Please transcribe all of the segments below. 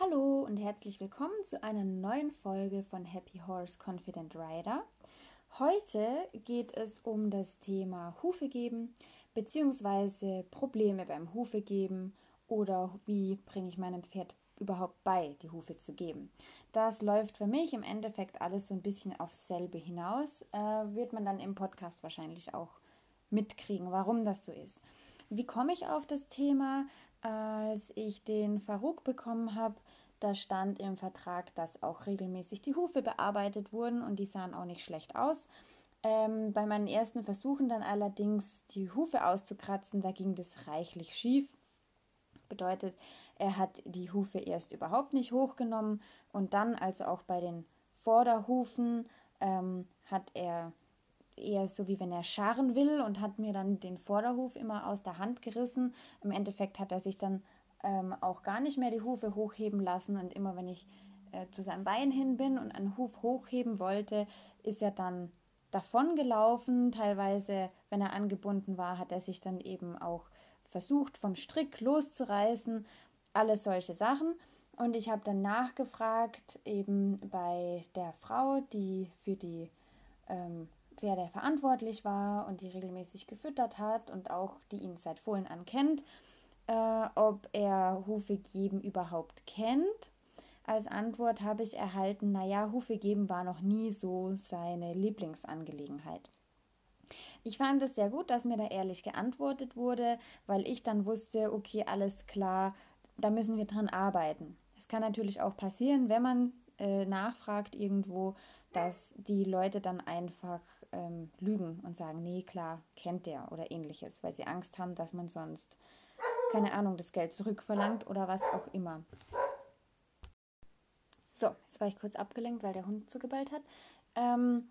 Hallo und herzlich willkommen zu einer neuen Folge von Happy Horse Confident Rider. Heute geht es um das Thema Hufe geben bzw. Probleme beim Hufe geben oder wie bringe ich meinem Pferd überhaupt bei, die Hufe zu geben. Das läuft für mich im Endeffekt alles so ein bisschen aufs selbe hinaus. Äh, wird man dann im Podcast wahrscheinlich auch mitkriegen, warum das so ist. Wie komme ich auf das Thema? Als ich den Farouk bekommen habe, da stand im Vertrag, dass auch regelmäßig die Hufe bearbeitet wurden und die sahen auch nicht schlecht aus. Ähm, bei meinen ersten Versuchen dann allerdings die Hufe auszukratzen, da ging das reichlich schief. Bedeutet, er hat die Hufe erst überhaupt nicht hochgenommen und dann, also auch bei den Vorderhufen, ähm, hat er eher so wie wenn er scharren will und hat mir dann den Vorderhuf immer aus der Hand gerissen. Im Endeffekt hat er sich dann ähm, auch gar nicht mehr die Hufe hochheben lassen und immer wenn ich äh, zu seinem Bein hin bin und einen Huf hochheben wollte, ist er dann davon gelaufen. Teilweise, wenn er angebunden war, hat er sich dann eben auch versucht, vom Strick loszureißen. Alles solche Sachen. Und ich habe dann nachgefragt, eben bei der Frau, die für die ähm, Pferde verantwortlich war und die regelmäßig gefüttert hat und auch die ihn seit Fohlen an kennt, äh, ob er Hufe geben überhaupt kennt. Als Antwort habe ich erhalten, naja, Hufe geben war noch nie so seine Lieblingsangelegenheit. Ich fand es sehr gut, dass mir da ehrlich geantwortet wurde, weil ich dann wusste, okay, alles klar, da müssen wir dran arbeiten. Es kann natürlich auch passieren, wenn man äh, nachfragt irgendwo, dass die Leute dann einfach ähm, lügen und sagen, nee, klar, kennt der oder ähnliches, weil sie Angst haben, dass man sonst, keine Ahnung, das Geld zurückverlangt oder was auch immer. So, jetzt war ich kurz abgelenkt, weil der Hund zugebellt hat. Ähm,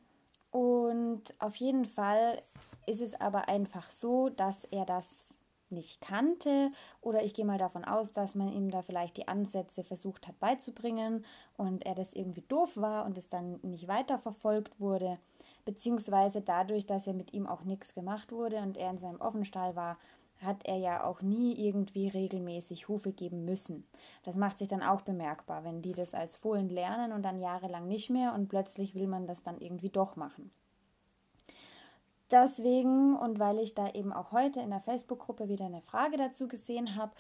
und auf jeden Fall ist es aber einfach so, dass er das nicht kannte oder ich gehe mal davon aus, dass man ihm da vielleicht die Ansätze versucht hat beizubringen und er das irgendwie doof war und es dann nicht weiter verfolgt wurde, beziehungsweise dadurch, dass er mit ihm auch nichts gemacht wurde und er in seinem Offenstall war, hat er ja auch nie irgendwie regelmäßig Hufe geben müssen. Das macht sich dann auch bemerkbar, wenn die das als Fohlen lernen und dann jahrelang nicht mehr und plötzlich will man das dann irgendwie doch machen. Deswegen und weil ich da eben auch heute in der Facebook-Gruppe wieder eine Frage dazu gesehen habe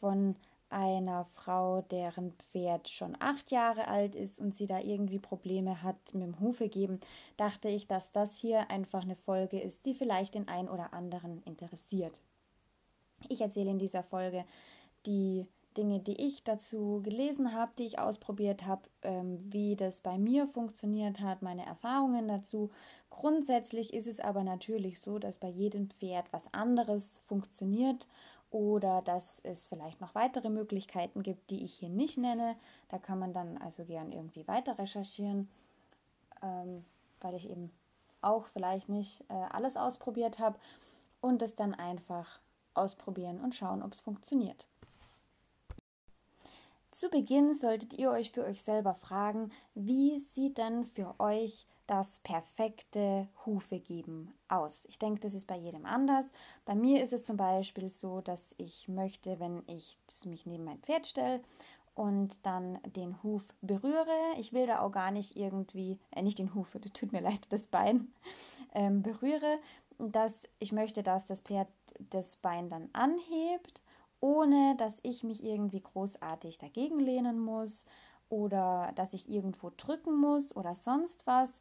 von einer Frau, deren Pferd schon acht Jahre alt ist und sie da irgendwie Probleme hat mit dem Hufe geben, dachte ich, dass das hier einfach eine Folge ist, die vielleicht den einen oder anderen interessiert. Ich erzähle in dieser Folge die Dinge, die ich dazu gelesen habe, die ich ausprobiert habe, ähm, wie das bei mir funktioniert hat, meine Erfahrungen dazu. Grundsätzlich ist es aber natürlich so, dass bei jedem Pferd was anderes funktioniert oder dass es vielleicht noch weitere Möglichkeiten gibt, die ich hier nicht nenne. Da kann man dann also gern irgendwie weiter recherchieren, ähm, weil ich eben auch vielleicht nicht äh, alles ausprobiert habe und es dann einfach ausprobieren und schauen, ob es funktioniert. Zu Beginn solltet ihr euch für euch selber fragen, wie sieht denn für euch das perfekte Hufegeben aus? Ich denke, das ist bei jedem anders. Bei mir ist es zum Beispiel so, dass ich möchte, wenn ich mich neben mein Pferd stelle und dann den Huf berühre. Ich will da auch gar nicht irgendwie, äh, nicht den Huf, tut mir leid, das Bein ähm, berühre. Dass ich möchte, dass das Pferd das Bein dann anhebt ohne dass ich mich irgendwie großartig dagegen lehnen muss oder dass ich irgendwo drücken muss oder sonst was,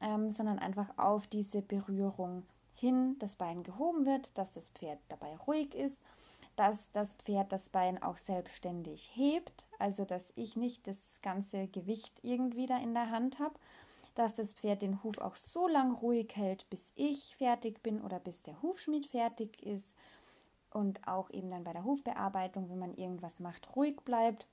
ähm, sondern einfach auf diese Berührung hin das Bein gehoben wird, dass das Pferd dabei ruhig ist, dass das Pferd das Bein auch selbstständig hebt, also dass ich nicht das ganze Gewicht irgendwie da in der Hand habe, dass das Pferd den Huf auch so lang ruhig hält, bis ich fertig bin oder bis der Hufschmied fertig ist und auch eben dann bei der Hufbearbeitung, wenn man irgendwas macht, ruhig bleibt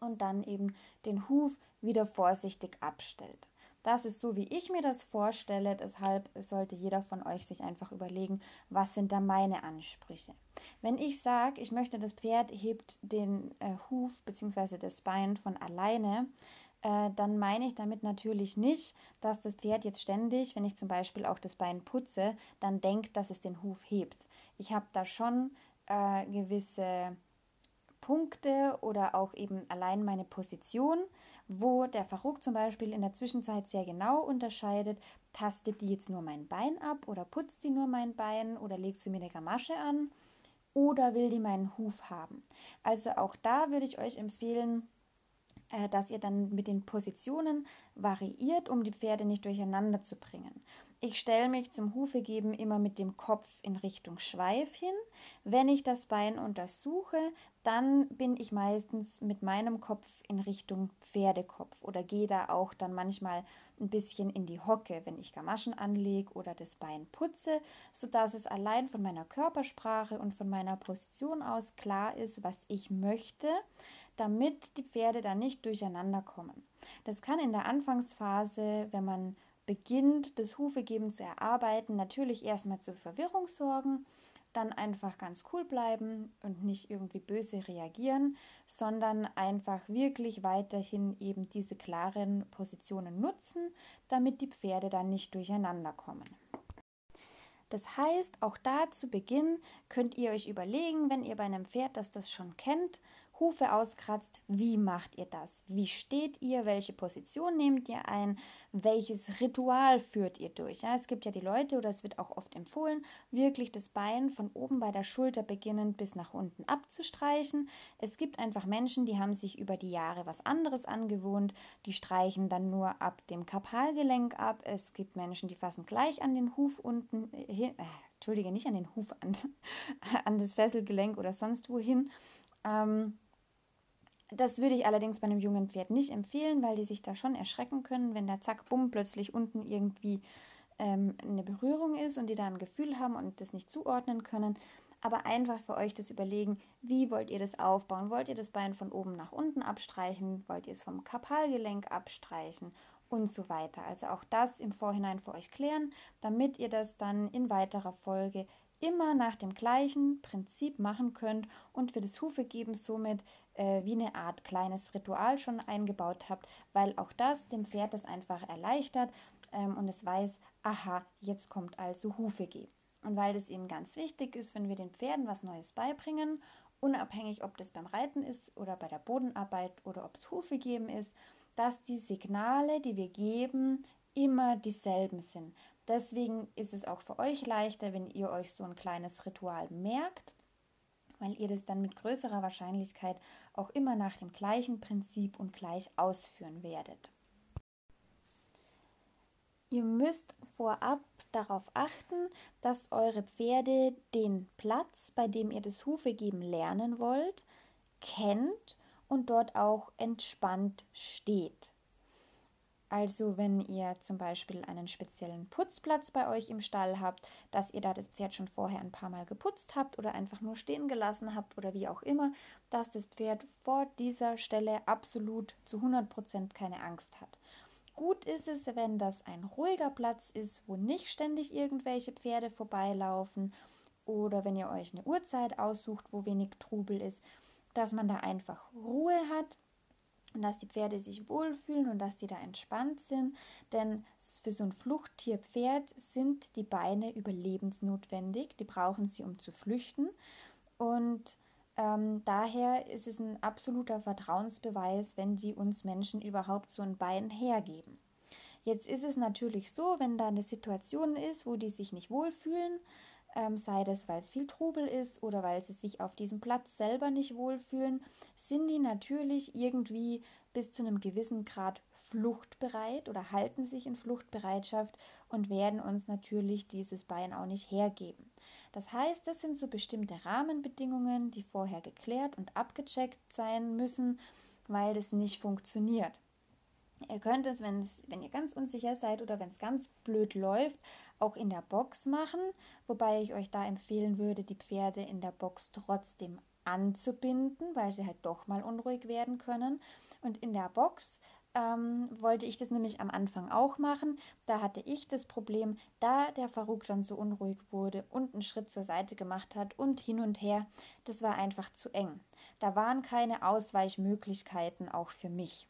und dann eben den Huf wieder vorsichtig abstellt. Das ist so, wie ich mir das vorstelle. Deshalb sollte jeder von euch sich einfach überlegen, was sind da meine Ansprüche. Wenn ich sage, ich möchte, das Pferd hebt den äh, Huf bzw. das Bein von alleine, äh, dann meine ich damit natürlich nicht, dass das Pferd jetzt ständig, wenn ich zum Beispiel auch das Bein putze, dann denkt, dass es den Huf hebt ich habe da schon äh, gewisse Punkte oder auch eben allein meine Position, wo der Faruk zum Beispiel in der Zwischenzeit sehr genau unterscheidet, tastet die jetzt nur mein Bein ab oder putzt die nur mein Bein oder legt sie mir eine Gamasche an oder will die meinen Huf haben. Also auch da würde ich euch empfehlen, äh, dass ihr dann mit den Positionen variiert, um die Pferde nicht durcheinander zu bringen. Ich stelle mich zum Hufegeben immer mit dem Kopf in Richtung Schweif hin. Wenn ich das Bein untersuche, dann bin ich meistens mit meinem Kopf in Richtung Pferdekopf oder gehe da auch dann manchmal ein bisschen in die Hocke, wenn ich Gamaschen anlege oder das Bein putze, sodass es allein von meiner Körpersprache und von meiner Position aus klar ist, was ich möchte, damit die Pferde dann nicht durcheinander kommen. Das kann in der Anfangsphase, wenn man beginnt, das Hufegeben zu erarbeiten, natürlich erstmal zur Verwirrung sorgen, dann einfach ganz cool bleiben und nicht irgendwie böse reagieren, sondern einfach wirklich weiterhin eben diese klaren Positionen nutzen, damit die Pferde dann nicht durcheinander kommen. Das heißt, auch da zu Beginn könnt ihr euch überlegen, wenn ihr bei einem Pferd, das das schon kennt, Hufe auskratzt, wie macht ihr das? Wie steht ihr? Welche Position nehmt ihr ein? Welches Ritual führt ihr durch? Ja, es gibt ja die Leute, oder es wird auch oft empfohlen, wirklich das Bein von oben bei der Schulter beginnend bis nach unten abzustreichen. Es gibt einfach Menschen, die haben sich über die Jahre was anderes angewohnt, die streichen dann nur ab dem Kapalgelenk ab. Es gibt Menschen, die fassen gleich an den Huf unten äh, hin, äh, Entschuldige, nicht an den Huf, an, an das Fesselgelenk oder sonst wohin. Ähm, das würde ich allerdings bei einem jungen Pferd nicht empfehlen, weil die sich da schon erschrecken können, wenn da zack, bumm, plötzlich unten irgendwie ähm, eine Berührung ist und die da ein Gefühl haben und das nicht zuordnen können. Aber einfach für euch das überlegen, wie wollt ihr das aufbauen? Wollt ihr das Bein von oben nach unten abstreichen? Wollt ihr es vom Kapalgelenk abstreichen? Und so weiter. Also auch das im Vorhinein für euch klären, damit ihr das dann in weiterer Folge immer nach dem gleichen Prinzip machen könnt und für das Hufegeben somit äh, wie eine Art kleines Ritual schon eingebaut habt, weil auch das dem Pferd das einfach erleichtert ähm, und es weiß, aha, jetzt kommt also Hufegeben. Und weil das eben ganz wichtig ist, wenn wir den Pferden was Neues beibringen, unabhängig ob das beim Reiten ist oder bei der Bodenarbeit oder ob es Hufegeben ist, dass die Signale, die wir geben, immer dieselben sind. Deswegen ist es auch für euch leichter, wenn ihr euch so ein kleines Ritual merkt, weil ihr das dann mit größerer Wahrscheinlichkeit auch immer nach dem gleichen Prinzip und gleich ausführen werdet. Ihr müsst vorab darauf achten, dass eure Pferde den Platz, bei dem ihr das Hufegeben lernen wollt, kennt und dort auch entspannt steht. Also wenn ihr zum Beispiel einen speziellen Putzplatz bei euch im Stall habt, dass ihr da das Pferd schon vorher ein paar Mal geputzt habt oder einfach nur stehen gelassen habt oder wie auch immer, dass das Pferd vor dieser Stelle absolut zu 100% keine Angst hat. Gut ist es, wenn das ein ruhiger Platz ist, wo nicht ständig irgendwelche Pferde vorbeilaufen oder wenn ihr euch eine Uhrzeit aussucht, wo wenig Trubel ist, dass man da einfach Ruhe hat und dass die Pferde sich wohlfühlen und dass die da entspannt sind, denn für so ein Fluchttierpferd sind die Beine überlebensnotwendig, die brauchen sie, um zu flüchten. Und ähm, daher ist es ein absoluter Vertrauensbeweis, wenn die uns Menschen überhaupt so ein Bein hergeben. Jetzt ist es natürlich so, wenn da eine Situation ist, wo die sich nicht wohlfühlen, ähm, sei das, weil es viel Trubel ist oder weil sie sich auf diesem Platz selber nicht wohlfühlen, sind die natürlich irgendwie bis zu einem gewissen Grad fluchtbereit oder halten sich in Fluchtbereitschaft und werden uns natürlich dieses Bein auch nicht hergeben. Das heißt, das sind so bestimmte Rahmenbedingungen, die vorher geklärt und abgecheckt sein müssen, weil das nicht funktioniert. Ihr könnt es, wenn ihr ganz unsicher seid oder wenn es ganz blöd läuft, auch in der Box machen, wobei ich euch da empfehlen würde, die Pferde in der Box trotzdem anzubinden, weil sie halt doch mal unruhig werden können. Und in der Box ähm, wollte ich das nämlich am Anfang auch machen. Da hatte ich das Problem, da der Faruk dann so unruhig wurde und einen Schritt zur Seite gemacht hat und hin und her, das war einfach zu eng. Da waren keine Ausweichmöglichkeiten auch für mich.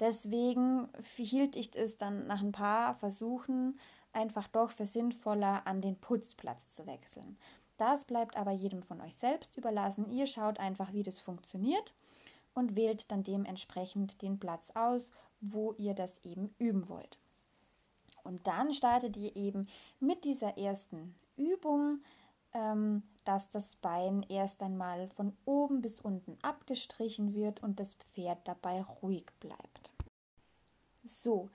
Deswegen hielt ich es dann nach ein paar Versuchen einfach doch für sinnvoller, an den Putzplatz zu wechseln. Das bleibt aber jedem von euch selbst überlassen. Ihr schaut einfach, wie das funktioniert und wählt dann dementsprechend den Platz aus, wo ihr das eben üben wollt. Und dann startet ihr eben mit dieser ersten Übung, ähm, dass das Bein erst einmal von oben bis unten abgestrichen wird und das Pferd dabei ruhig bleibt. So,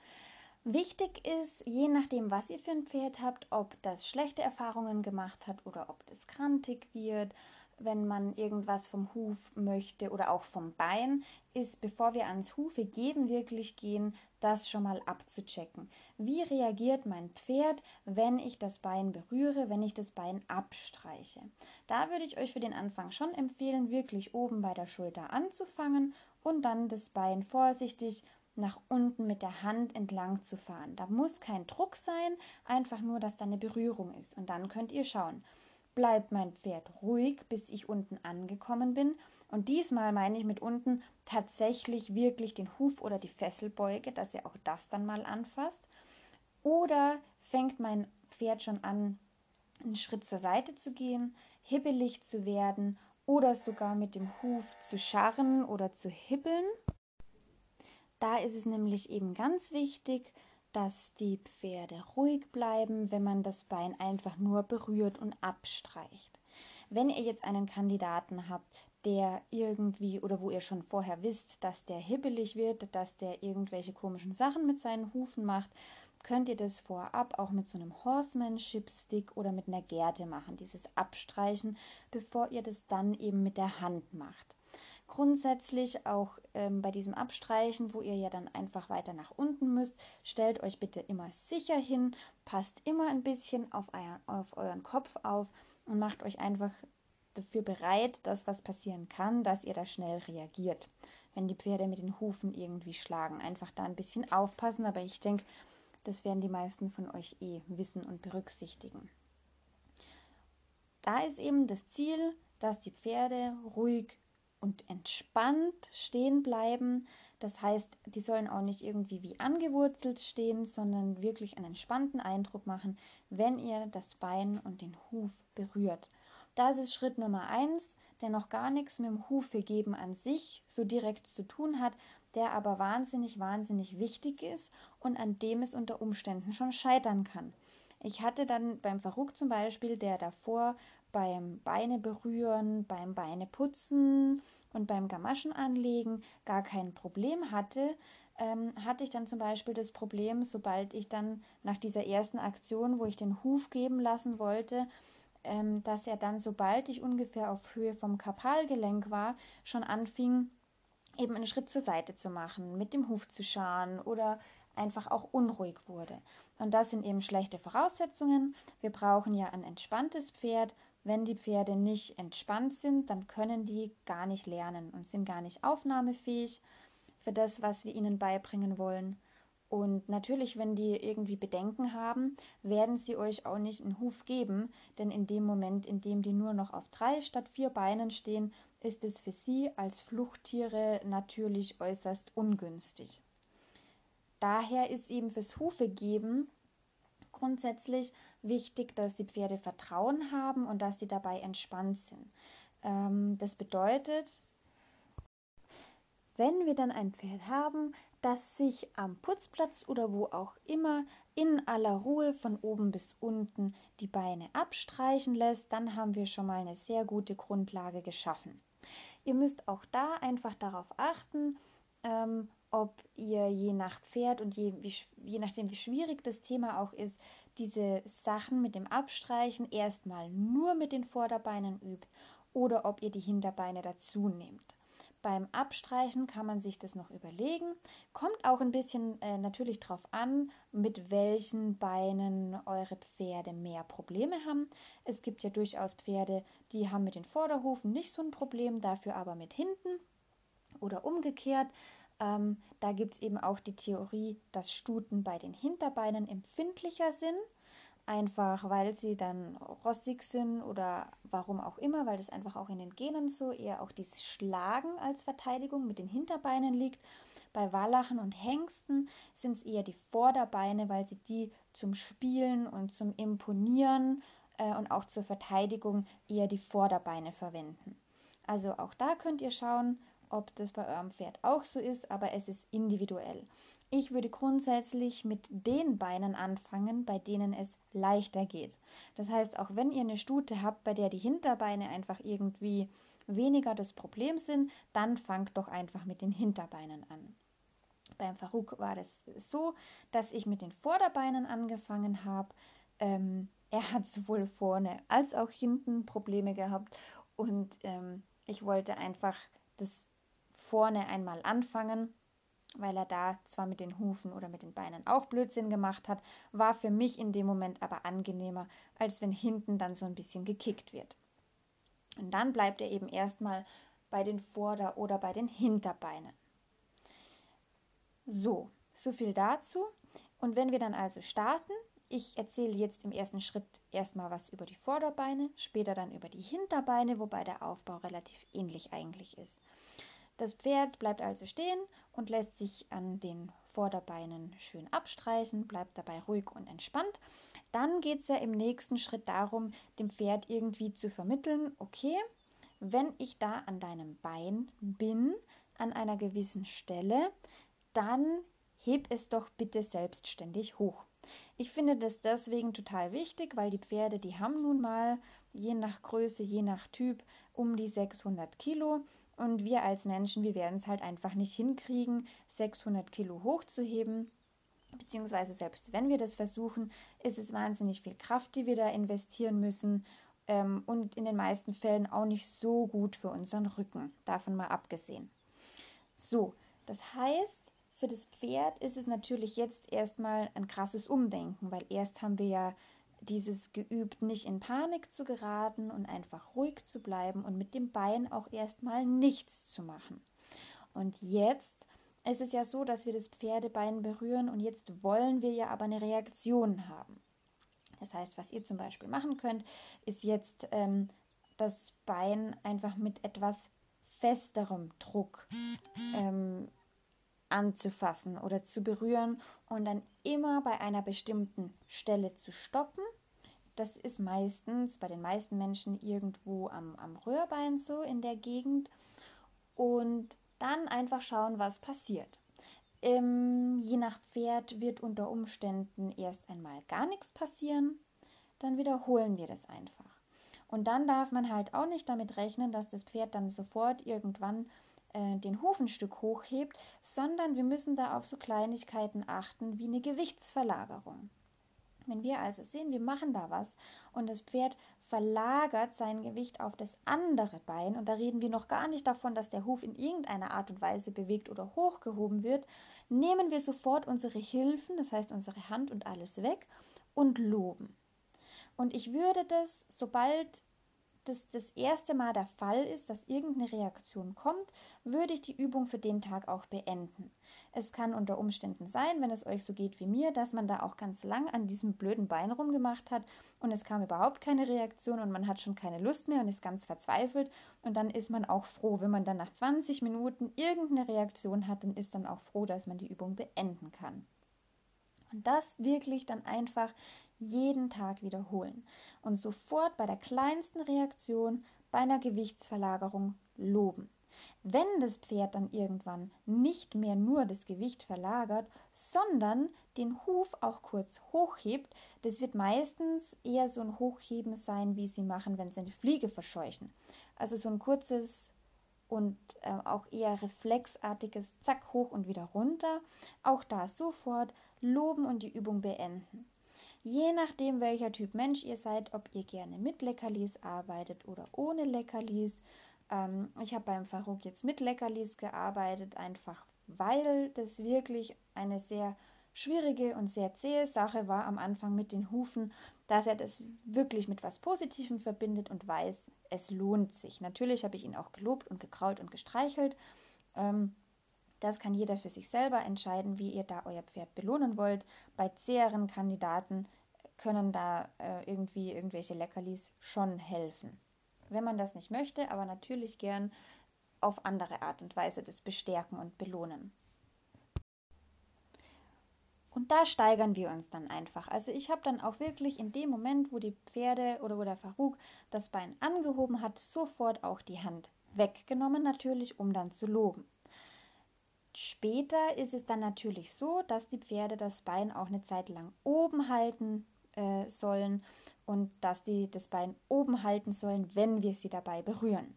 wichtig ist, je nachdem, was ihr für ein Pferd habt, ob das schlechte Erfahrungen gemacht hat oder ob das krantig wird, wenn man irgendwas vom Huf möchte oder auch vom Bein, ist, bevor wir ans Hufe geben, wirklich gehen, das schon mal abzuchecken. Wie reagiert mein Pferd, wenn ich das Bein berühre, wenn ich das Bein abstreiche? Da würde ich euch für den Anfang schon empfehlen, wirklich oben bei der Schulter anzufangen und dann das Bein vorsichtig nach unten mit der Hand entlang zu fahren. Da muss kein Druck sein, einfach nur, dass da eine Berührung ist. Und dann könnt ihr schauen, bleibt mein Pferd ruhig, bis ich unten angekommen bin. Und diesmal meine ich mit unten tatsächlich wirklich den Huf oder die Fesselbeuge, dass ihr auch das dann mal anfasst. Oder fängt mein Pferd schon an, einen Schritt zur Seite zu gehen, hibbelig zu werden oder sogar mit dem Huf zu scharren oder zu hibbeln. Da ist es nämlich eben ganz wichtig, dass die Pferde ruhig bleiben, wenn man das Bein einfach nur berührt und abstreicht. Wenn ihr jetzt einen Kandidaten habt, der irgendwie oder wo ihr schon vorher wisst, dass der hibbelig wird, dass der irgendwelche komischen Sachen mit seinen Hufen macht, könnt ihr das vorab auch mit so einem Horsemanship Stick oder mit einer Gerte machen, dieses Abstreichen, bevor ihr das dann eben mit der Hand macht. Grundsätzlich auch ähm, bei diesem Abstreichen, wo ihr ja dann einfach weiter nach unten müsst, stellt euch bitte immer sicher hin, passt immer ein bisschen auf, euer, auf euren Kopf auf und macht euch einfach dafür bereit, dass was passieren kann, dass ihr da schnell reagiert. Wenn die Pferde mit den Hufen irgendwie schlagen, einfach da ein bisschen aufpassen, aber ich denke, das werden die meisten von euch eh wissen und berücksichtigen. Da ist eben das Ziel, dass die Pferde ruhig und entspannt stehen bleiben. Das heißt, die sollen auch nicht irgendwie wie angewurzelt stehen, sondern wirklich einen entspannten Eindruck machen, wenn ihr das Bein und den Huf berührt. Das ist Schritt Nummer eins, der noch gar nichts mit dem Hufe geben an sich so direkt zu tun hat, der aber wahnsinnig, wahnsinnig wichtig ist und an dem es unter Umständen schon scheitern kann. Ich hatte dann beim Verruck zum Beispiel, der davor beim Beine berühren, beim Beine putzen und beim Gamaschen anlegen gar kein Problem hatte, ähm, hatte ich dann zum Beispiel das Problem, sobald ich dann nach dieser ersten Aktion, wo ich den Huf geben lassen wollte, ähm, dass er dann, sobald ich ungefähr auf Höhe vom Kapalgelenk war, schon anfing, eben einen Schritt zur Seite zu machen, mit dem Huf zu scharen oder einfach auch unruhig wurde. Und das sind eben schlechte Voraussetzungen. Wir brauchen ja ein entspanntes Pferd wenn die Pferde nicht entspannt sind, dann können die gar nicht lernen und sind gar nicht aufnahmefähig für das, was wir ihnen beibringen wollen. Und natürlich, wenn die irgendwie Bedenken haben, werden sie euch auch nicht einen Huf geben, denn in dem Moment, in dem die nur noch auf drei statt vier Beinen stehen, ist es für sie als Fluchttiere natürlich äußerst ungünstig. Daher ist eben fürs Hufe geben grundsätzlich wichtig, dass die Pferde Vertrauen haben und dass sie dabei entspannt sind. Ähm, das bedeutet, wenn wir dann ein Pferd haben, das sich am Putzplatz oder wo auch immer in aller Ruhe von oben bis unten die Beine abstreichen lässt, dann haben wir schon mal eine sehr gute Grundlage geschaffen. Ihr müsst auch da einfach darauf achten, ähm, ob ihr je nach Pferd und je, wie, je nachdem, wie schwierig das Thema auch ist, diese Sachen mit dem Abstreichen erstmal nur mit den Vorderbeinen übt oder ob ihr die Hinterbeine dazu nehmt. Beim Abstreichen kann man sich das noch überlegen. Kommt auch ein bisschen äh, natürlich darauf an, mit welchen Beinen eure Pferde mehr Probleme haben. Es gibt ja durchaus Pferde, die haben mit den Vorderhufen nicht so ein Problem, dafür aber mit hinten oder umgekehrt. Ähm, da gibt es eben auch die Theorie, dass Stuten bei den Hinterbeinen empfindlicher sind, einfach weil sie dann rossig sind oder warum auch immer, weil das einfach auch in den Genen so eher auch dieses Schlagen als Verteidigung mit den Hinterbeinen liegt. Bei Wallachen und Hengsten sind es eher die Vorderbeine, weil sie die zum Spielen und zum Imponieren äh, und auch zur Verteidigung eher die Vorderbeine verwenden. Also auch da könnt ihr schauen, ob das bei eurem Pferd auch so ist, aber es ist individuell. Ich würde grundsätzlich mit den Beinen anfangen, bei denen es leichter geht. Das heißt, auch wenn ihr eine Stute habt, bei der die Hinterbeine einfach irgendwie weniger das Problem sind, dann fangt doch einfach mit den Hinterbeinen an. Beim Farouk war das so, dass ich mit den Vorderbeinen angefangen habe. Ähm, er hat sowohl vorne als auch hinten Probleme gehabt und ähm, ich wollte einfach das vorne einmal anfangen weil er da zwar mit den Hufen oder mit den Beinen auch Blödsinn gemacht hat, war für mich in dem Moment aber angenehmer, als wenn hinten dann so ein bisschen gekickt wird. Und dann bleibt er eben erstmal bei den Vorder- oder bei den Hinterbeinen. So, so viel dazu. Und wenn wir dann also starten, ich erzähle jetzt im ersten Schritt erstmal was über die Vorderbeine, später dann über die Hinterbeine, wobei der Aufbau relativ ähnlich eigentlich ist. Das Pferd bleibt also stehen und lässt sich an den Vorderbeinen schön abstreichen, bleibt dabei ruhig und entspannt. Dann geht es ja im nächsten Schritt darum, dem Pferd irgendwie zu vermitteln, okay, wenn ich da an deinem Bein bin, an einer gewissen Stelle, dann heb es doch bitte selbstständig hoch. Ich finde das deswegen total wichtig, weil die Pferde, die haben nun mal je nach Größe, je nach Typ um die 600 Kilo und wir als Menschen, wir werden es halt einfach nicht hinkriegen, 600 Kilo hochzuheben. Beziehungsweise selbst wenn wir das versuchen, ist es wahnsinnig viel Kraft, die wir da investieren müssen. Ähm, und in den meisten Fällen auch nicht so gut für unseren Rücken. Davon mal abgesehen. So, das heißt, für das Pferd ist es natürlich jetzt erstmal ein krasses Umdenken, weil erst haben wir ja dieses geübt, nicht in Panik zu geraten und einfach ruhig zu bleiben und mit dem Bein auch erstmal nichts zu machen. Und jetzt ist es ja so, dass wir das Pferdebein berühren und jetzt wollen wir ja aber eine Reaktion haben. Das heißt, was ihr zum Beispiel machen könnt, ist jetzt ähm, das Bein einfach mit etwas festerem Druck ähm, anzufassen oder zu berühren und dann immer bei einer bestimmten Stelle zu stoppen. Das ist meistens bei den meisten Menschen irgendwo am, am Röhrbein so in der Gegend. Und dann einfach schauen, was passiert. Ähm, je nach Pferd wird unter Umständen erst einmal gar nichts passieren. Dann wiederholen wir das einfach. Und dann darf man halt auch nicht damit rechnen, dass das Pferd dann sofort irgendwann äh, den Hufenstück hochhebt, sondern wir müssen da auf so Kleinigkeiten achten wie eine Gewichtsverlagerung. Wenn wir also sehen, wir machen da was und das Pferd verlagert sein Gewicht auf das andere Bein und da reden wir noch gar nicht davon, dass der Huf in irgendeiner Art und Weise bewegt oder hochgehoben wird, nehmen wir sofort unsere Hilfen, das heißt unsere Hand und alles weg und loben. Und ich würde das, sobald das das erste Mal der Fall ist, dass irgendeine Reaktion kommt, würde ich die Übung für den Tag auch beenden. Es kann unter Umständen sein, wenn es euch so geht wie mir, dass man da auch ganz lang an diesem blöden Bein rumgemacht hat und es kam überhaupt keine Reaktion und man hat schon keine Lust mehr und ist ganz verzweifelt und dann ist man auch froh, wenn man dann nach 20 Minuten irgendeine Reaktion hat, dann ist dann auch froh, dass man die Übung beenden kann. Und das wirklich dann einfach jeden Tag wiederholen und sofort bei der kleinsten Reaktion bei einer Gewichtsverlagerung loben. Wenn das Pferd dann irgendwann nicht mehr nur das Gewicht verlagert, sondern den Huf auch kurz hochhebt, das wird meistens eher so ein Hochheben sein, wie sie machen, wenn sie eine Fliege verscheuchen. Also so ein kurzes und äh, auch eher reflexartiges Zack hoch und wieder runter. Auch da sofort loben und die Übung beenden. Je nachdem, welcher Typ Mensch ihr seid, ob ihr gerne mit Leckerlis arbeitet oder ohne Leckerlis. Ähm, ich habe beim Farouk jetzt mit Leckerlis gearbeitet, einfach weil das wirklich eine sehr schwierige und sehr zähe Sache war am Anfang mit den Hufen, dass er das wirklich mit was Positivem verbindet und weiß, es lohnt sich. Natürlich habe ich ihn auch gelobt und gekrault und gestreichelt. Ähm, das kann jeder für sich selber entscheiden, wie ihr da euer Pferd belohnen wollt. Bei zäheren Kandidaten können da äh, irgendwie irgendwelche Leckerlis schon helfen. Wenn man das nicht möchte, aber natürlich gern auf andere Art und Weise das bestärken und belohnen. Und da steigern wir uns dann einfach. Also ich habe dann auch wirklich in dem Moment, wo die Pferde oder wo der Faruk das Bein angehoben hat, sofort auch die Hand weggenommen, natürlich, um dann zu loben. Später ist es dann natürlich so, dass die Pferde das Bein auch eine Zeit lang oben halten äh, sollen und dass die das Bein oben halten sollen, wenn wir sie dabei berühren.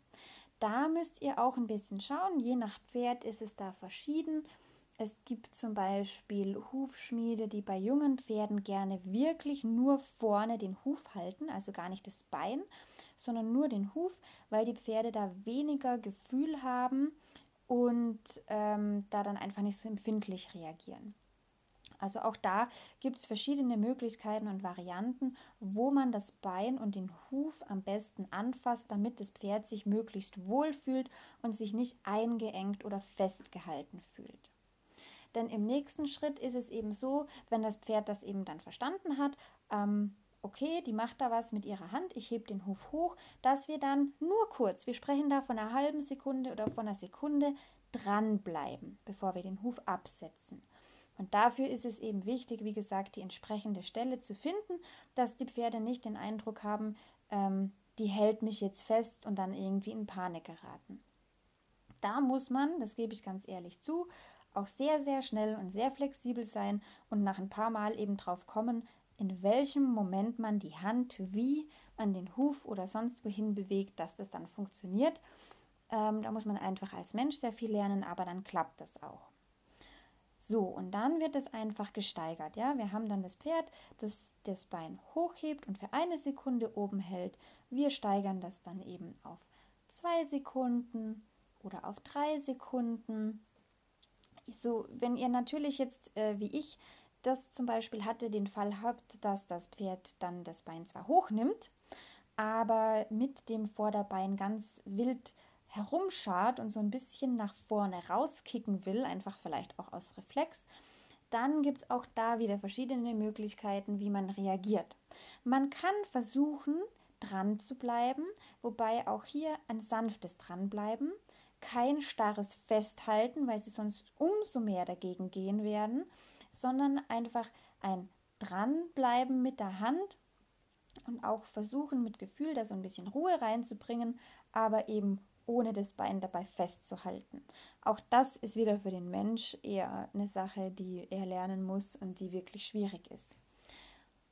Da müsst ihr auch ein bisschen schauen. Je nach Pferd ist es da verschieden. Es gibt zum Beispiel Hufschmiede, die bei jungen Pferden gerne wirklich nur vorne den Huf halten, also gar nicht das Bein, sondern nur den Huf, weil die Pferde da weniger Gefühl haben und ähm, da dann einfach nicht so empfindlich reagieren. Also auch da gibt es verschiedene Möglichkeiten und Varianten, wo man das Bein und den Huf am besten anfasst, damit das Pferd sich möglichst wohl fühlt und sich nicht eingeengt oder festgehalten fühlt. Denn im nächsten Schritt ist es eben so, wenn das Pferd das eben dann verstanden hat, ähm, okay, die macht da was mit ihrer Hand, ich hebe den Huf hoch, dass wir dann nur kurz, wir sprechen da von einer halben Sekunde oder von einer Sekunde, dranbleiben, bevor wir den Huf absetzen. Und dafür ist es eben wichtig, wie gesagt, die entsprechende Stelle zu finden, dass die Pferde nicht den Eindruck haben, ähm, die hält mich jetzt fest und dann irgendwie in Panik geraten. Da muss man, das gebe ich ganz ehrlich zu, auch sehr, sehr schnell und sehr flexibel sein und nach ein paar Mal eben drauf kommen, in welchem Moment man die Hand wie an den Huf oder sonst wohin bewegt, dass das dann funktioniert. Ähm, da muss man einfach als Mensch sehr viel lernen, aber dann klappt das auch. So, und dann wird es einfach gesteigert. Ja, wir haben dann das Pferd, das das Bein hochhebt und für eine Sekunde oben hält. Wir steigern das dann eben auf zwei Sekunden oder auf drei Sekunden. So, wenn ihr natürlich jetzt äh, wie ich das zum Beispiel hatte, den Fall habt, dass das Pferd dann das Bein zwar hochnimmt, aber mit dem Vorderbein ganz wild herumschart und so ein bisschen nach vorne rauskicken will, einfach vielleicht auch aus Reflex, dann gibt es auch da wieder verschiedene Möglichkeiten, wie man reagiert. Man kann versuchen, dran zu bleiben, wobei auch hier ein sanftes Dranbleiben, kein starres Festhalten, weil sie sonst umso mehr dagegen gehen werden, sondern einfach ein Dranbleiben mit der Hand und auch versuchen mit Gefühl da so ein bisschen Ruhe reinzubringen, aber eben ohne das Bein dabei festzuhalten. Auch das ist wieder für den Mensch eher eine Sache, die er lernen muss und die wirklich schwierig ist.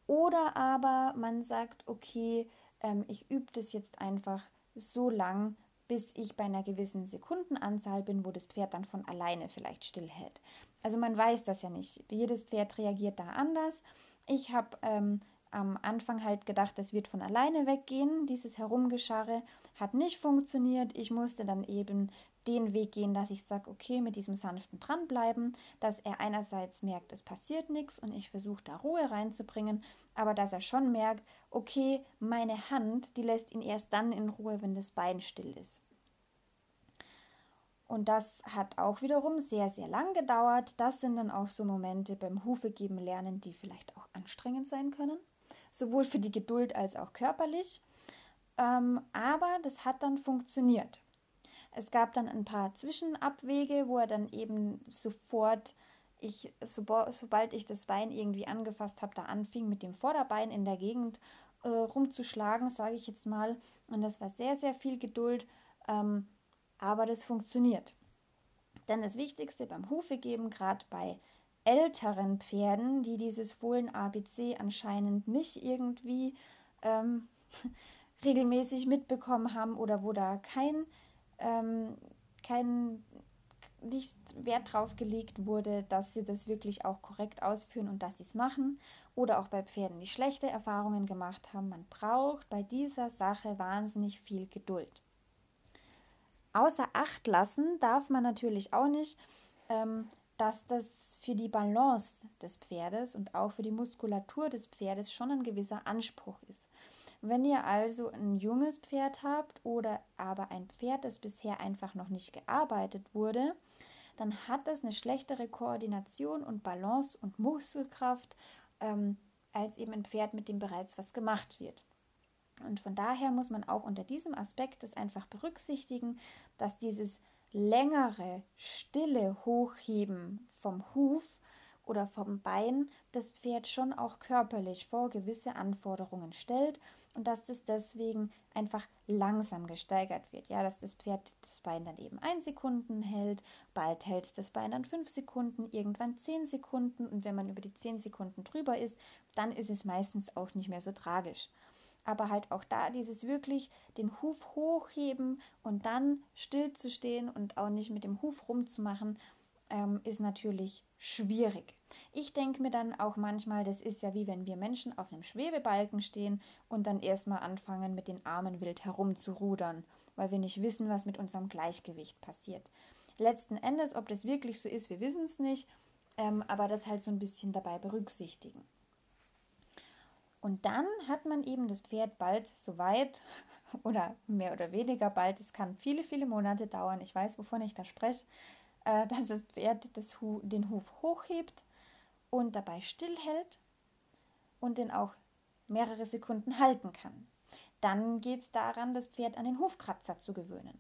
Oder aber man sagt, okay, ähm, ich übe das jetzt einfach so lang, bis ich bei einer gewissen Sekundenanzahl bin, wo das Pferd dann von alleine vielleicht stillhält. Also man weiß das ja nicht. Jedes Pferd reagiert da anders. Ich habe ähm, am Anfang halt gedacht, das wird von alleine weggehen, dieses Herumgescharre hat nicht funktioniert. Ich musste dann eben den Weg gehen, dass ich sage, okay, mit diesem sanften dranbleiben, dass er einerseits merkt, es passiert nichts und ich versuche da Ruhe reinzubringen, aber dass er schon merkt, okay, meine Hand, die lässt ihn erst dann in Ruhe, wenn das Bein still ist. Und das hat auch wiederum sehr, sehr lang gedauert. Das sind dann auch so Momente beim Hufegeben lernen, die vielleicht auch anstrengend sein können, sowohl für die Geduld als auch körperlich. Ähm, aber das hat dann funktioniert. Es gab dann ein paar Zwischenabwege, wo er dann eben sofort, ich, so, sobald ich das Bein irgendwie angefasst habe, da anfing mit dem Vorderbein in der Gegend äh, rumzuschlagen, sage ich jetzt mal. Und das war sehr, sehr viel Geduld, ähm, aber das funktioniert. Denn das Wichtigste beim Hufegeben, gerade bei älteren Pferden, die dieses Fohlen ABC anscheinend nicht irgendwie ähm, regelmäßig mitbekommen haben oder wo da kein, ähm, kein nicht Wert drauf gelegt wurde, dass sie das wirklich auch korrekt ausführen und dass sie es machen. Oder auch bei Pferden, die schlechte Erfahrungen gemacht haben. Man braucht bei dieser Sache wahnsinnig viel Geduld. Außer Acht lassen darf man natürlich auch nicht, ähm, dass das für die Balance des Pferdes und auch für die Muskulatur des Pferdes schon ein gewisser Anspruch ist. Wenn ihr also ein junges Pferd habt oder aber ein Pferd, das bisher einfach noch nicht gearbeitet wurde, dann hat es eine schlechtere Koordination und Balance und Muskelkraft ähm, als eben ein Pferd, mit dem bereits was gemacht wird. Und von daher muss man auch unter diesem Aspekt das einfach berücksichtigen, dass dieses längere, stille Hochheben vom Huf oder vom Bein das Pferd schon auch körperlich vor gewisse Anforderungen stellt und dass das deswegen einfach langsam gesteigert wird. Ja, dass das Pferd das Bein dann eben ein Sekunden hält, bald hält es das Bein dann fünf Sekunden, irgendwann zehn Sekunden und wenn man über die zehn Sekunden drüber ist, dann ist es meistens auch nicht mehr so tragisch. Aber halt auch da dieses wirklich den Huf hochheben und dann still zu stehen und auch nicht mit dem Huf rumzumachen, ähm, ist natürlich schwierig. Ich denke mir dann auch manchmal, das ist ja wie wenn wir Menschen auf einem Schwebebalken stehen und dann erstmal anfangen, mit den Armen wild herumzurudern, weil wir nicht wissen, was mit unserem Gleichgewicht passiert. Letzten Endes, ob das wirklich so ist, wir wissen es nicht, ähm, aber das halt so ein bisschen dabei berücksichtigen. Und dann hat man eben das Pferd bald so weit oder mehr oder weniger bald, es kann viele, viele Monate dauern, ich weiß, wovon ich da spreche, äh, dass das Pferd das Hu den Huf hochhebt und dabei stillhält und den auch mehrere Sekunden halten kann. Dann geht es daran, das Pferd an den Hufkratzer zu gewöhnen.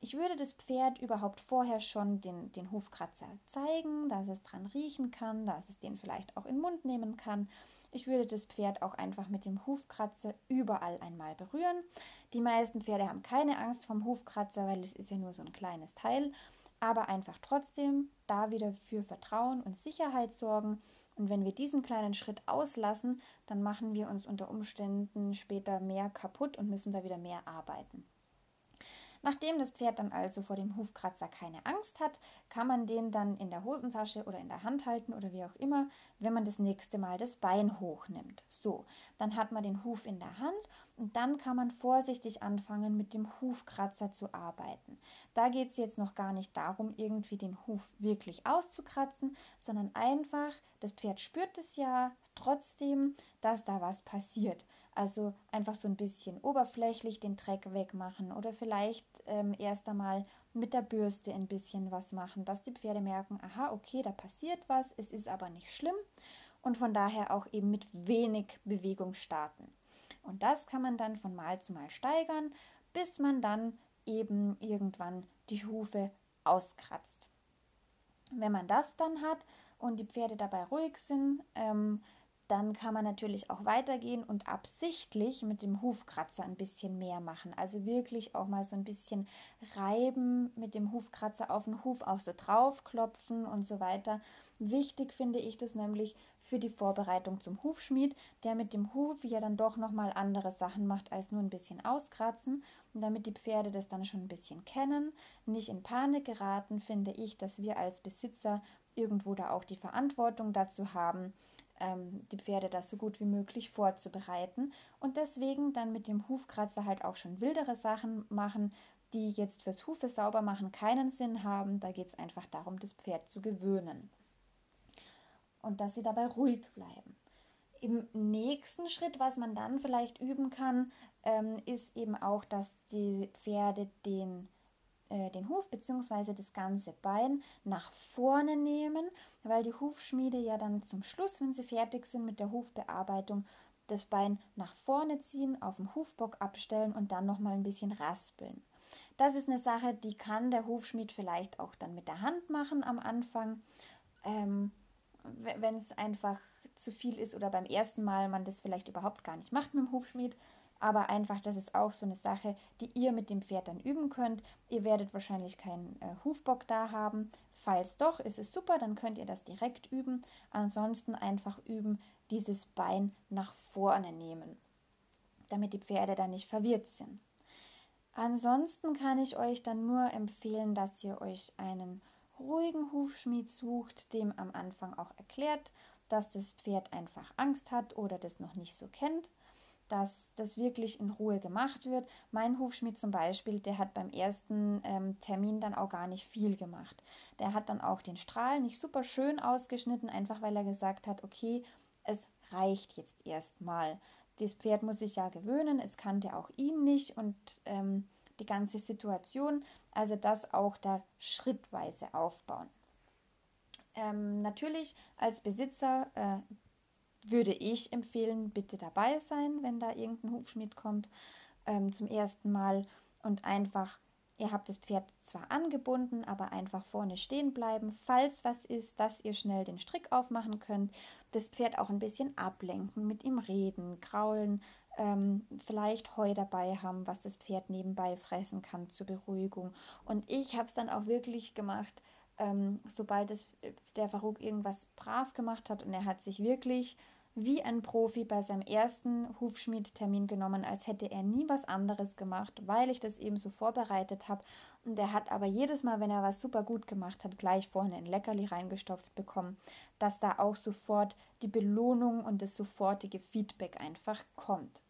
Ich würde das Pferd überhaupt vorher schon den, den Hufkratzer zeigen, dass es dran riechen kann, dass es den vielleicht auch in den Mund nehmen kann. Ich würde das Pferd auch einfach mit dem Hufkratzer überall einmal berühren. Die meisten Pferde haben keine Angst vom Hufkratzer, weil es ist ja nur so ein kleines Teil aber einfach trotzdem da wieder für Vertrauen und Sicherheit sorgen. Und wenn wir diesen kleinen Schritt auslassen, dann machen wir uns unter Umständen später mehr kaputt und müssen da wieder mehr arbeiten. Nachdem das Pferd dann also vor dem Hufkratzer keine Angst hat, kann man den dann in der Hosentasche oder in der Hand halten oder wie auch immer, wenn man das nächste Mal das Bein hochnimmt. So, dann hat man den Huf in der Hand und dann kann man vorsichtig anfangen, mit dem Hufkratzer zu arbeiten. Da geht es jetzt noch gar nicht darum, irgendwie den Huf wirklich auszukratzen, sondern einfach, das Pferd spürt es ja trotzdem, dass da was passiert. Also einfach so ein bisschen oberflächlich den Dreck wegmachen oder vielleicht ähm, erst einmal mit der Bürste ein bisschen was machen, dass die Pferde merken, aha, okay, da passiert was, es ist aber nicht schlimm und von daher auch eben mit wenig Bewegung starten. Und das kann man dann von Mal zu Mal steigern, bis man dann eben irgendwann die Hufe auskratzt. Wenn man das dann hat und die Pferde dabei ruhig sind, ähm, dann kann man natürlich auch weitergehen und absichtlich mit dem Hufkratzer ein bisschen mehr machen. Also wirklich auch mal so ein bisschen reiben mit dem Hufkratzer auf den Huf auch so draufklopfen und so weiter. Wichtig finde ich das nämlich für die Vorbereitung zum Hufschmied, der mit dem Huf ja dann doch nochmal andere Sachen macht als nur ein bisschen auskratzen. Und damit die Pferde das dann schon ein bisschen kennen, nicht in Panik geraten, finde ich, dass wir als Besitzer irgendwo da auch die Verantwortung dazu haben, ähm, die Pferde das so gut wie möglich vorzubereiten und deswegen dann mit dem Hufkratzer halt auch schon wildere Sachen machen, die jetzt fürs Hufe sauber machen keinen Sinn haben. Da geht es einfach darum, das Pferd zu gewöhnen und dass sie dabei ruhig bleiben. Im nächsten Schritt, was man dann vielleicht üben kann, ähm, ist eben auch, dass die Pferde den äh, den Huf bzw. das ganze Bein nach vorne nehmen, weil die Hufschmiede ja dann zum Schluss, wenn sie fertig sind mit der Hufbearbeitung, das Bein nach vorne ziehen, auf dem Hufbock abstellen und dann nochmal ein bisschen raspeln. Das ist eine Sache, die kann der Hufschmied vielleicht auch dann mit der Hand machen am Anfang, ähm, wenn es einfach zu viel ist oder beim ersten Mal man das vielleicht überhaupt gar nicht macht mit dem Hufschmied aber einfach, das ist auch so eine Sache, die ihr mit dem Pferd dann üben könnt. Ihr werdet wahrscheinlich keinen äh, Hufbock da haben. Falls doch, ist es super, dann könnt ihr das direkt üben. Ansonsten einfach üben, dieses Bein nach vorne nehmen, damit die Pferde dann nicht verwirrt sind. Ansonsten kann ich euch dann nur empfehlen, dass ihr euch einen ruhigen Hufschmied sucht, dem am Anfang auch erklärt, dass das Pferd einfach Angst hat oder das noch nicht so kennt dass das wirklich in Ruhe gemacht wird. Mein Hufschmied zum Beispiel, der hat beim ersten ähm, Termin dann auch gar nicht viel gemacht. Der hat dann auch den Strahl nicht super schön ausgeschnitten, einfach weil er gesagt hat, okay, es reicht jetzt erstmal. Das Pferd muss sich ja gewöhnen, es kannte auch ihn nicht und ähm, die ganze Situation, also das auch da schrittweise aufbauen. Ähm, natürlich als Besitzer äh, würde ich empfehlen, bitte dabei sein, wenn da irgendein Hufschmied kommt ähm, zum ersten Mal und einfach Ihr habt das Pferd zwar angebunden, aber einfach vorne stehen bleiben, falls was ist, dass ihr schnell den Strick aufmachen könnt. Das Pferd auch ein bisschen ablenken, mit ihm reden, kraulen, ähm, vielleicht Heu dabei haben, was das Pferd nebenbei fressen kann zur Beruhigung. Und ich habe es dann auch wirklich gemacht, ähm, sobald es, der Farouk irgendwas brav gemacht hat und er hat sich wirklich wie ein Profi bei seinem ersten Hufschmiedtermin genommen, als hätte er nie was anderes gemacht, weil ich das eben so vorbereitet habe. Und er hat aber jedes Mal, wenn er was super gut gemacht hat, gleich vorne ein Leckerli reingestopft bekommen, dass da auch sofort die Belohnung und das sofortige Feedback einfach kommt.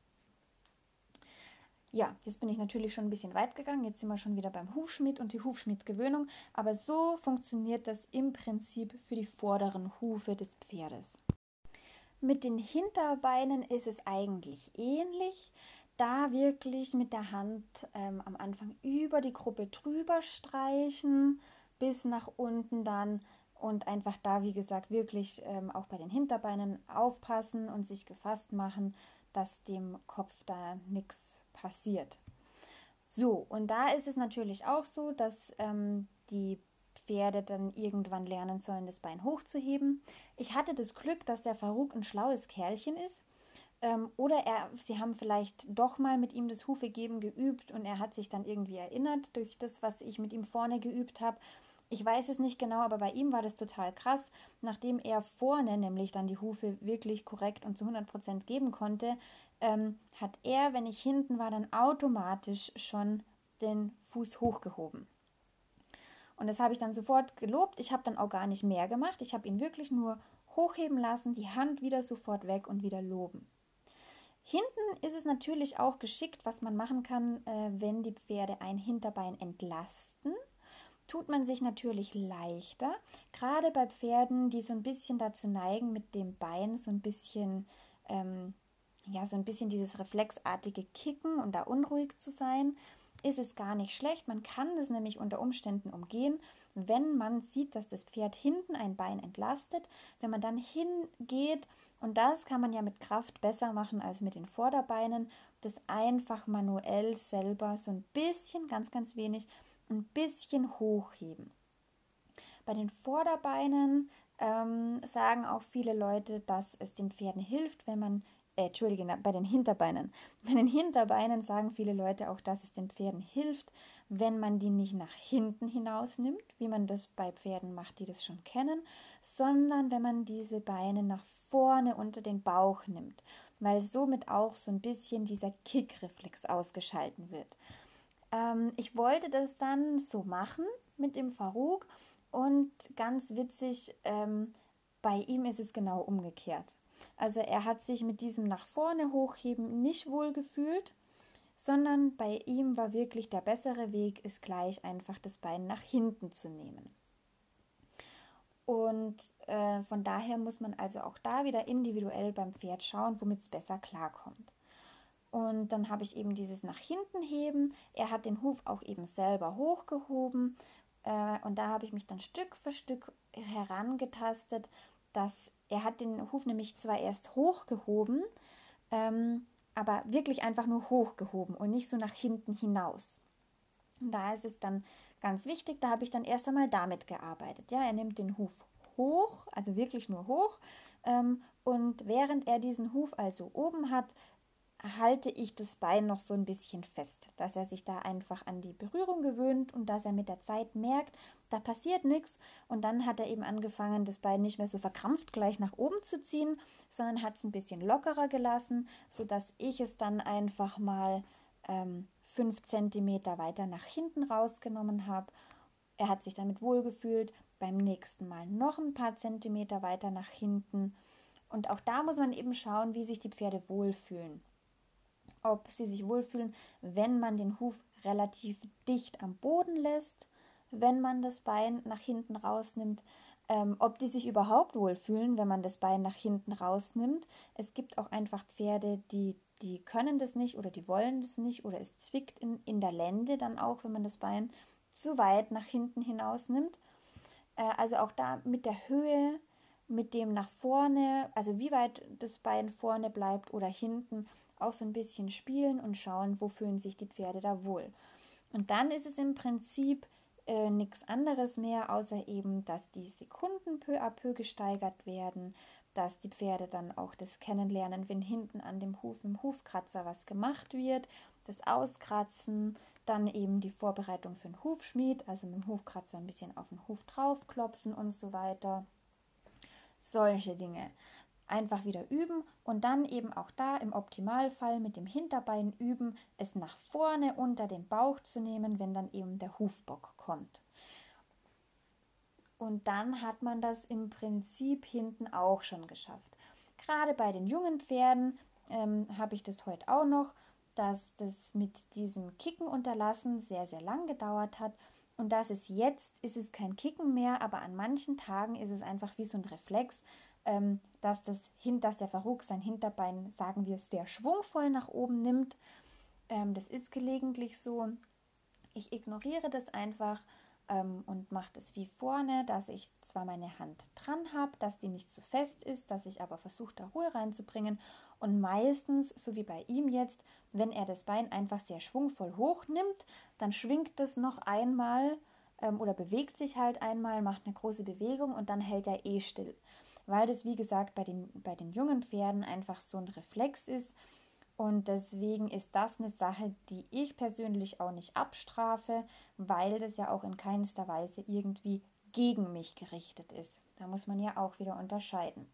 Ja, jetzt bin ich natürlich schon ein bisschen weit gegangen. Jetzt sind wir schon wieder beim Hufschmied und die Hufschmiedgewöhnung. Aber so funktioniert das im Prinzip für die vorderen Hufe des Pferdes. Mit den Hinterbeinen ist es eigentlich ähnlich. Da wirklich mit der Hand ähm, am Anfang über die Gruppe drüber streichen, bis nach unten dann und einfach da, wie gesagt, wirklich ähm, auch bei den Hinterbeinen aufpassen und sich gefasst machen, dass dem Kopf da nichts passiert. So, und da ist es natürlich auch so, dass ähm, die Pferde dann irgendwann lernen sollen, das Bein hochzuheben. Ich hatte das Glück, dass der Farouk ein schlaues Kerlchen ist. Ähm, oder er, sie haben vielleicht doch mal mit ihm das Hufegeben geübt und er hat sich dann irgendwie erinnert durch das, was ich mit ihm vorne geübt habe. Ich weiß es nicht genau, aber bei ihm war das total krass. Nachdem er vorne nämlich dann die Hufe wirklich korrekt und zu 100 Prozent geben konnte, ähm, hat er, wenn ich hinten war, dann automatisch schon den Fuß hochgehoben. Und das habe ich dann sofort gelobt. Ich habe dann auch gar nicht mehr gemacht. Ich habe ihn wirklich nur hochheben lassen, die Hand wieder sofort weg und wieder loben. Hinten ist es natürlich auch geschickt, was man machen kann, äh, wenn die Pferde ein Hinterbein entlasten. Tut man sich natürlich leichter, gerade bei Pferden, die so ein bisschen dazu neigen, mit dem Bein so ein bisschen, ähm, ja, so ein bisschen dieses reflexartige Kicken und da unruhig zu sein ist es gar nicht schlecht. Man kann das nämlich unter Umständen umgehen, wenn man sieht, dass das Pferd hinten ein Bein entlastet. Wenn man dann hingeht, und das kann man ja mit Kraft besser machen als mit den Vorderbeinen, das einfach manuell selber so ein bisschen, ganz, ganz wenig, ein bisschen hochheben. Bei den Vorderbeinen ähm, sagen auch viele Leute, dass es den Pferden hilft, wenn man äh, Entschuldige, bei den Hinterbeinen. Bei den Hinterbeinen sagen viele Leute auch, dass es den Pferden hilft, wenn man die nicht nach hinten hinaus nimmt, wie man das bei Pferden macht, die das schon kennen, sondern wenn man diese Beine nach vorne unter den Bauch nimmt, weil somit auch so ein bisschen dieser Kickreflex ausgeschalten wird. Ähm, ich wollte das dann so machen mit dem Farouk und ganz witzig, ähm, bei ihm ist es genau umgekehrt. Also er hat sich mit diesem nach vorne hochheben nicht wohl gefühlt, sondern bei ihm war wirklich der bessere Weg, ist gleich einfach das Bein nach hinten zu nehmen. Und äh, von daher muss man also auch da wieder individuell beim Pferd schauen, womit es besser klarkommt. Und dann habe ich eben dieses nach hinten heben. Er hat den Huf auch eben selber hochgehoben. Äh, und da habe ich mich dann Stück für Stück herangetastet, dass er hat den Huf nämlich zwar erst hochgehoben, ähm, aber wirklich einfach nur hochgehoben und nicht so nach hinten hinaus. Und da ist es dann ganz wichtig, da habe ich dann erst einmal damit gearbeitet. Ja, er nimmt den Huf hoch, also wirklich nur hoch. Ähm, und während er diesen Huf also oben hat, halte ich das Bein noch so ein bisschen fest, dass er sich da einfach an die Berührung gewöhnt und dass er mit der Zeit merkt, da passiert nichts. Und dann hat er eben angefangen, das Bein nicht mehr so verkrampft gleich nach oben zu ziehen, sondern hat es ein bisschen lockerer gelassen, sodass ich es dann einfach mal ähm, fünf Zentimeter weiter nach hinten rausgenommen habe. Er hat sich damit wohlgefühlt. Beim nächsten Mal noch ein paar Zentimeter weiter nach hinten. Und auch da muss man eben schauen, wie sich die Pferde wohlfühlen ob sie sich wohlfühlen, wenn man den Huf relativ dicht am Boden lässt, wenn man das Bein nach hinten rausnimmt, ähm, ob die sich überhaupt wohlfühlen, wenn man das Bein nach hinten rausnimmt. Es gibt auch einfach Pferde, die, die können das nicht oder die wollen das nicht oder es zwickt in, in der Lende dann auch, wenn man das Bein zu weit nach hinten hinaus nimmt. Äh, also auch da mit der Höhe, mit dem nach vorne, also wie weit das Bein vorne bleibt oder hinten, auch so ein bisschen spielen und schauen, wo fühlen sich die Pferde da wohl. Und dann ist es im Prinzip äh, nichts anderes mehr, außer eben, dass die Sekunden peu à peu gesteigert werden, dass die Pferde dann auch das kennenlernen, wenn hinten an dem Huf, im Hufkratzer was gemacht wird, das Auskratzen, dann eben die Vorbereitung für den Hufschmied, also mit dem Hufkratzer ein bisschen auf den Huf draufklopfen und so weiter. Solche Dinge. Einfach wieder üben und dann eben auch da im Optimalfall mit dem Hinterbein üben, es nach vorne unter den Bauch zu nehmen, wenn dann eben der Hufbock kommt. Und dann hat man das im Prinzip hinten auch schon geschafft. Gerade bei den jungen Pferden ähm, habe ich das heute auch noch, dass das mit diesem Kicken unterlassen sehr, sehr lang gedauert hat. Und das ist jetzt, ist es kein Kicken mehr, aber an manchen Tagen ist es einfach wie so ein Reflex, ähm, dass, das, dass der Verrug sein Hinterbein, sagen wir, sehr schwungvoll nach oben nimmt. Ähm, das ist gelegentlich so. Ich ignoriere das einfach ähm, und mache das wie vorne, dass ich zwar meine Hand dran habe, dass die nicht zu fest ist, dass ich aber versuche, da Ruhe reinzubringen. Und meistens, so wie bei ihm jetzt, wenn er das Bein einfach sehr schwungvoll hochnimmt, dann schwingt es noch einmal ähm, oder bewegt sich halt einmal, macht eine große Bewegung und dann hält er eh still. Weil das, wie gesagt, bei den, bei den jungen Pferden einfach so ein Reflex ist, und deswegen ist das eine Sache, die ich persönlich auch nicht abstrafe, weil das ja auch in keinster Weise irgendwie gegen mich gerichtet ist. Da muss man ja auch wieder unterscheiden.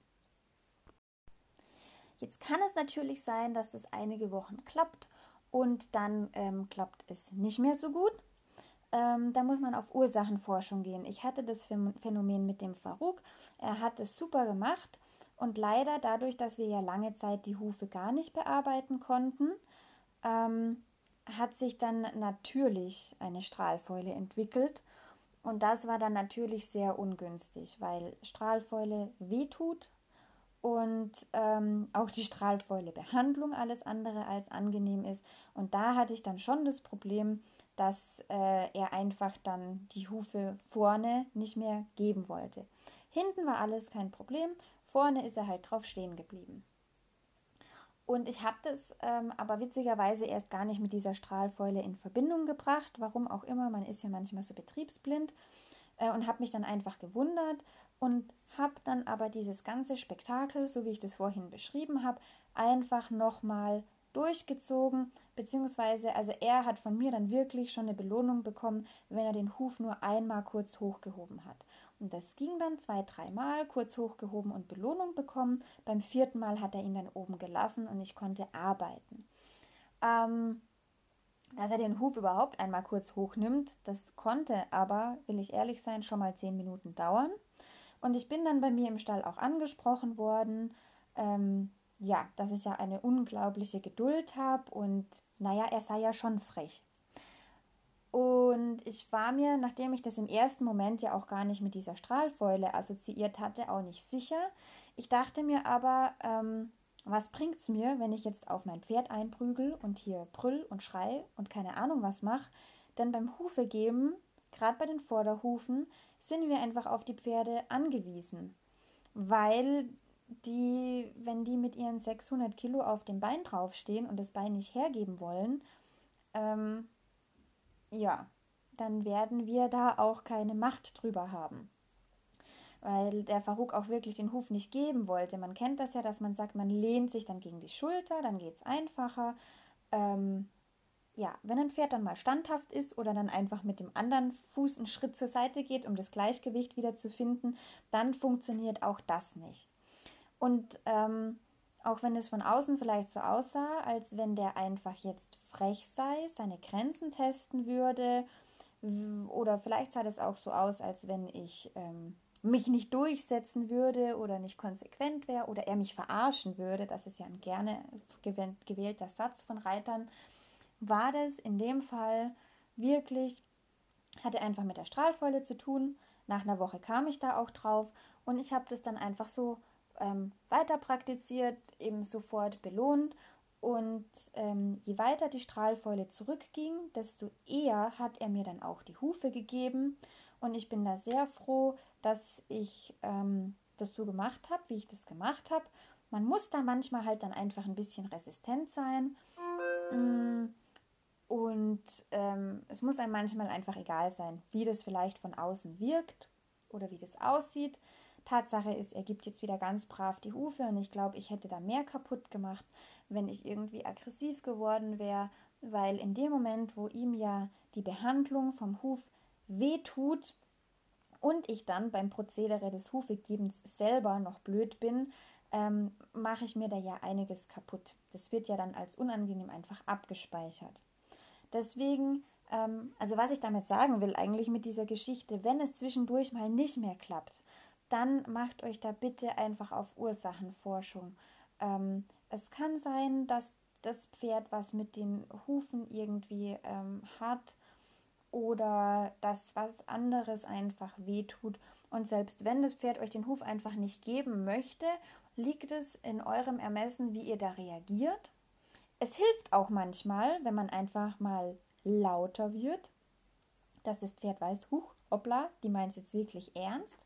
Jetzt kann es natürlich sein, dass das einige Wochen klappt und dann ähm, klappt es nicht mehr so gut. Ähm, da muss man auf Ursachenforschung gehen. Ich hatte das Phänomen mit dem Farouk. Er hat es super gemacht und leider dadurch, dass wir ja lange Zeit die Hufe gar nicht bearbeiten konnten, ähm, hat sich dann natürlich eine Strahlfäule entwickelt. Und das war dann natürlich sehr ungünstig, weil Strahlfäule wehtut und ähm, auch die Strahlfäulebehandlung alles andere als angenehm ist. Und da hatte ich dann schon das Problem, dass äh, er einfach dann die Hufe vorne nicht mehr geben wollte. Hinten war alles kein Problem, Vorne ist er halt drauf stehen geblieben. Und ich habe das ähm, aber witzigerweise erst gar nicht mit dieser Strahlfäule in Verbindung gebracht. Warum auch immer, man ist ja manchmal so betriebsblind. Äh, und habe mich dann einfach gewundert und habe dann aber dieses ganze Spektakel, so wie ich das vorhin beschrieben habe, einfach nochmal durchgezogen. Beziehungsweise, also er hat von mir dann wirklich schon eine Belohnung bekommen, wenn er den Huf nur einmal kurz hochgehoben hat. Und das ging dann zwei, dreimal, kurz hochgehoben und Belohnung bekommen. Beim vierten Mal hat er ihn dann oben gelassen und ich konnte arbeiten. Ähm, dass er den Huf überhaupt einmal kurz hochnimmt, das konnte aber, will ich ehrlich sein, schon mal zehn Minuten dauern. Und ich bin dann bei mir im Stall auch angesprochen worden, ähm, ja, dass ich ja eine unglaubliche Geduld habe und naja, er sei ja schon frech. Und ich war mir, nachdem ich das im ersten Moment ja auch gar nicht mit dieser Strahlfäule assoziiert hatte, auch nicht sicher. Ich dachte mir aber, ähm, was es mir, wenn ich jetzt auf mein Pferd einprügel und hier brüll und schrei und keine Ahnung was mache? Denn beim Hufe geben, gerade bei den Vorderhufen, sind wir einfach auf die Pferde angewiesen. Weil die, wenn die mit ihren 600 Kilo auf dem Bein draufstehen und das Bein nicht hergeben wollen, ähm, ja, dann werden wir da auch keine Macht drüber haben. Weil der Farouk auch wirklich den Huf nicht geben wollte. Man kennt das ja, dass man sagt, man lehnt sich dann gegen die Schulter, dann geht es einfacher. Ähm, ja, wenn ein Pferd dann mal standhaft ist oder dann einfach mit dem anderen Fuß einen Schritt zur Seite geht, um das Gleichgewicht wieder zu finden, dann funktioniert auch das nicht. Und ähm, auch wenn es von außen vielleicht so aussah, als wenn der einfach jetzt frech sei, seine Grenzen testen würde. Oder vielleicht sah das auch so aus, als wenn ich ähm, mich nicht durchsetzen würde oder nicht konsequent wäre oder er mich verarschen würde. Das ist ja ein gerne gewählter Satz von Reitern. War das in dem Fall wirklich, hatte einfach mit der Strahlfäule zu tun. Nach einer Woche kam ich da auch drauf und ich habe das dann einfach so ähm, weiter praktiziert, eben sofort belohnt und ähm, je weiter die Strahlfäule zurückging, desto eher hat er mir dann auch die Hufe gegeben. Und ich bin da sehr froh, dass ich ähm, das so gemacht habe, wie ich das gemacht habe. Man muss da manchmal halt dann einfach ein bisschen resistent sein. Mm, Und ähm, es muss einem manchmal einfach egal sein, wie das vielleicht von außen wirkt oder wie das aussieht. Tatsache ist, er gibt jetzt wieder ganz brav die Hufe und ich glaube, ich hätte da mehr kaputt gemacht, wenn ich irgendwie aggressiv geworden wäre, weil in dem Moment, wo ihm ja die Behandlung vom Huf wehtut und ich dann beim Prozedere des Hufegebens selber noch blöd bin, ähm, mache ich mir da ja einiges kaputt. Das wird ja dann als unangenehm einfach abgespeichert. Deswegen, ähm, also was ich damit sagen will eigentlich mit dieser Geschichte, wenn es zwischendurch mal nicht mehr klappt, dann macht euch da bitte einfach auf Ursachenforschung. Ähm, es kann sein, dass das Pferd was mit den Hufen irgendwie ähm, hat oder dass was anderes einfach wehtut. Und selbst wenn das Pferd euch den Huf einfach nicht geben möchte, liegt es in eurem Ermessen, wie ihr da reagiert. Es hilft auch manchmal, wenn man einfach mal lauter wird, dass das Pferd weiß, huch, hoppla, die meint es jetzt wirklich ernst.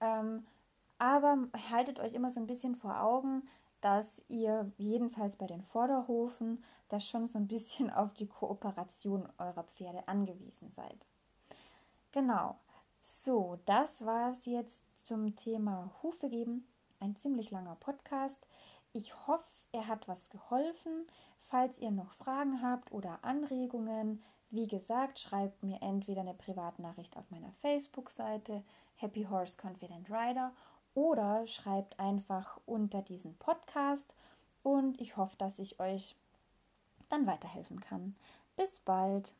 Ähm, aber haltet euch immer so ein bisschen vor Augen, dass ihr jedenfalls bei den Vorderhofen da schon so ein bisschen auf die Kooperation eurer Pferde angewiesen seid. Genau. So, das war es jetzt zum Thema Hufe geben. Ein ziemlich langer Podcast. Ich hoffe, er hat was geholfen. Falls ihr noch Fragen habt oder Anregungen, wie gesagt, schreibt mir entweder eine Privatnachricht auf meiner Facebook-Seite Happy Horse Confident Rider oder schreibt einfach unter diesen Podcast und ich hoffe, dass ich euch dann weiterhelfen kann. Bis bald!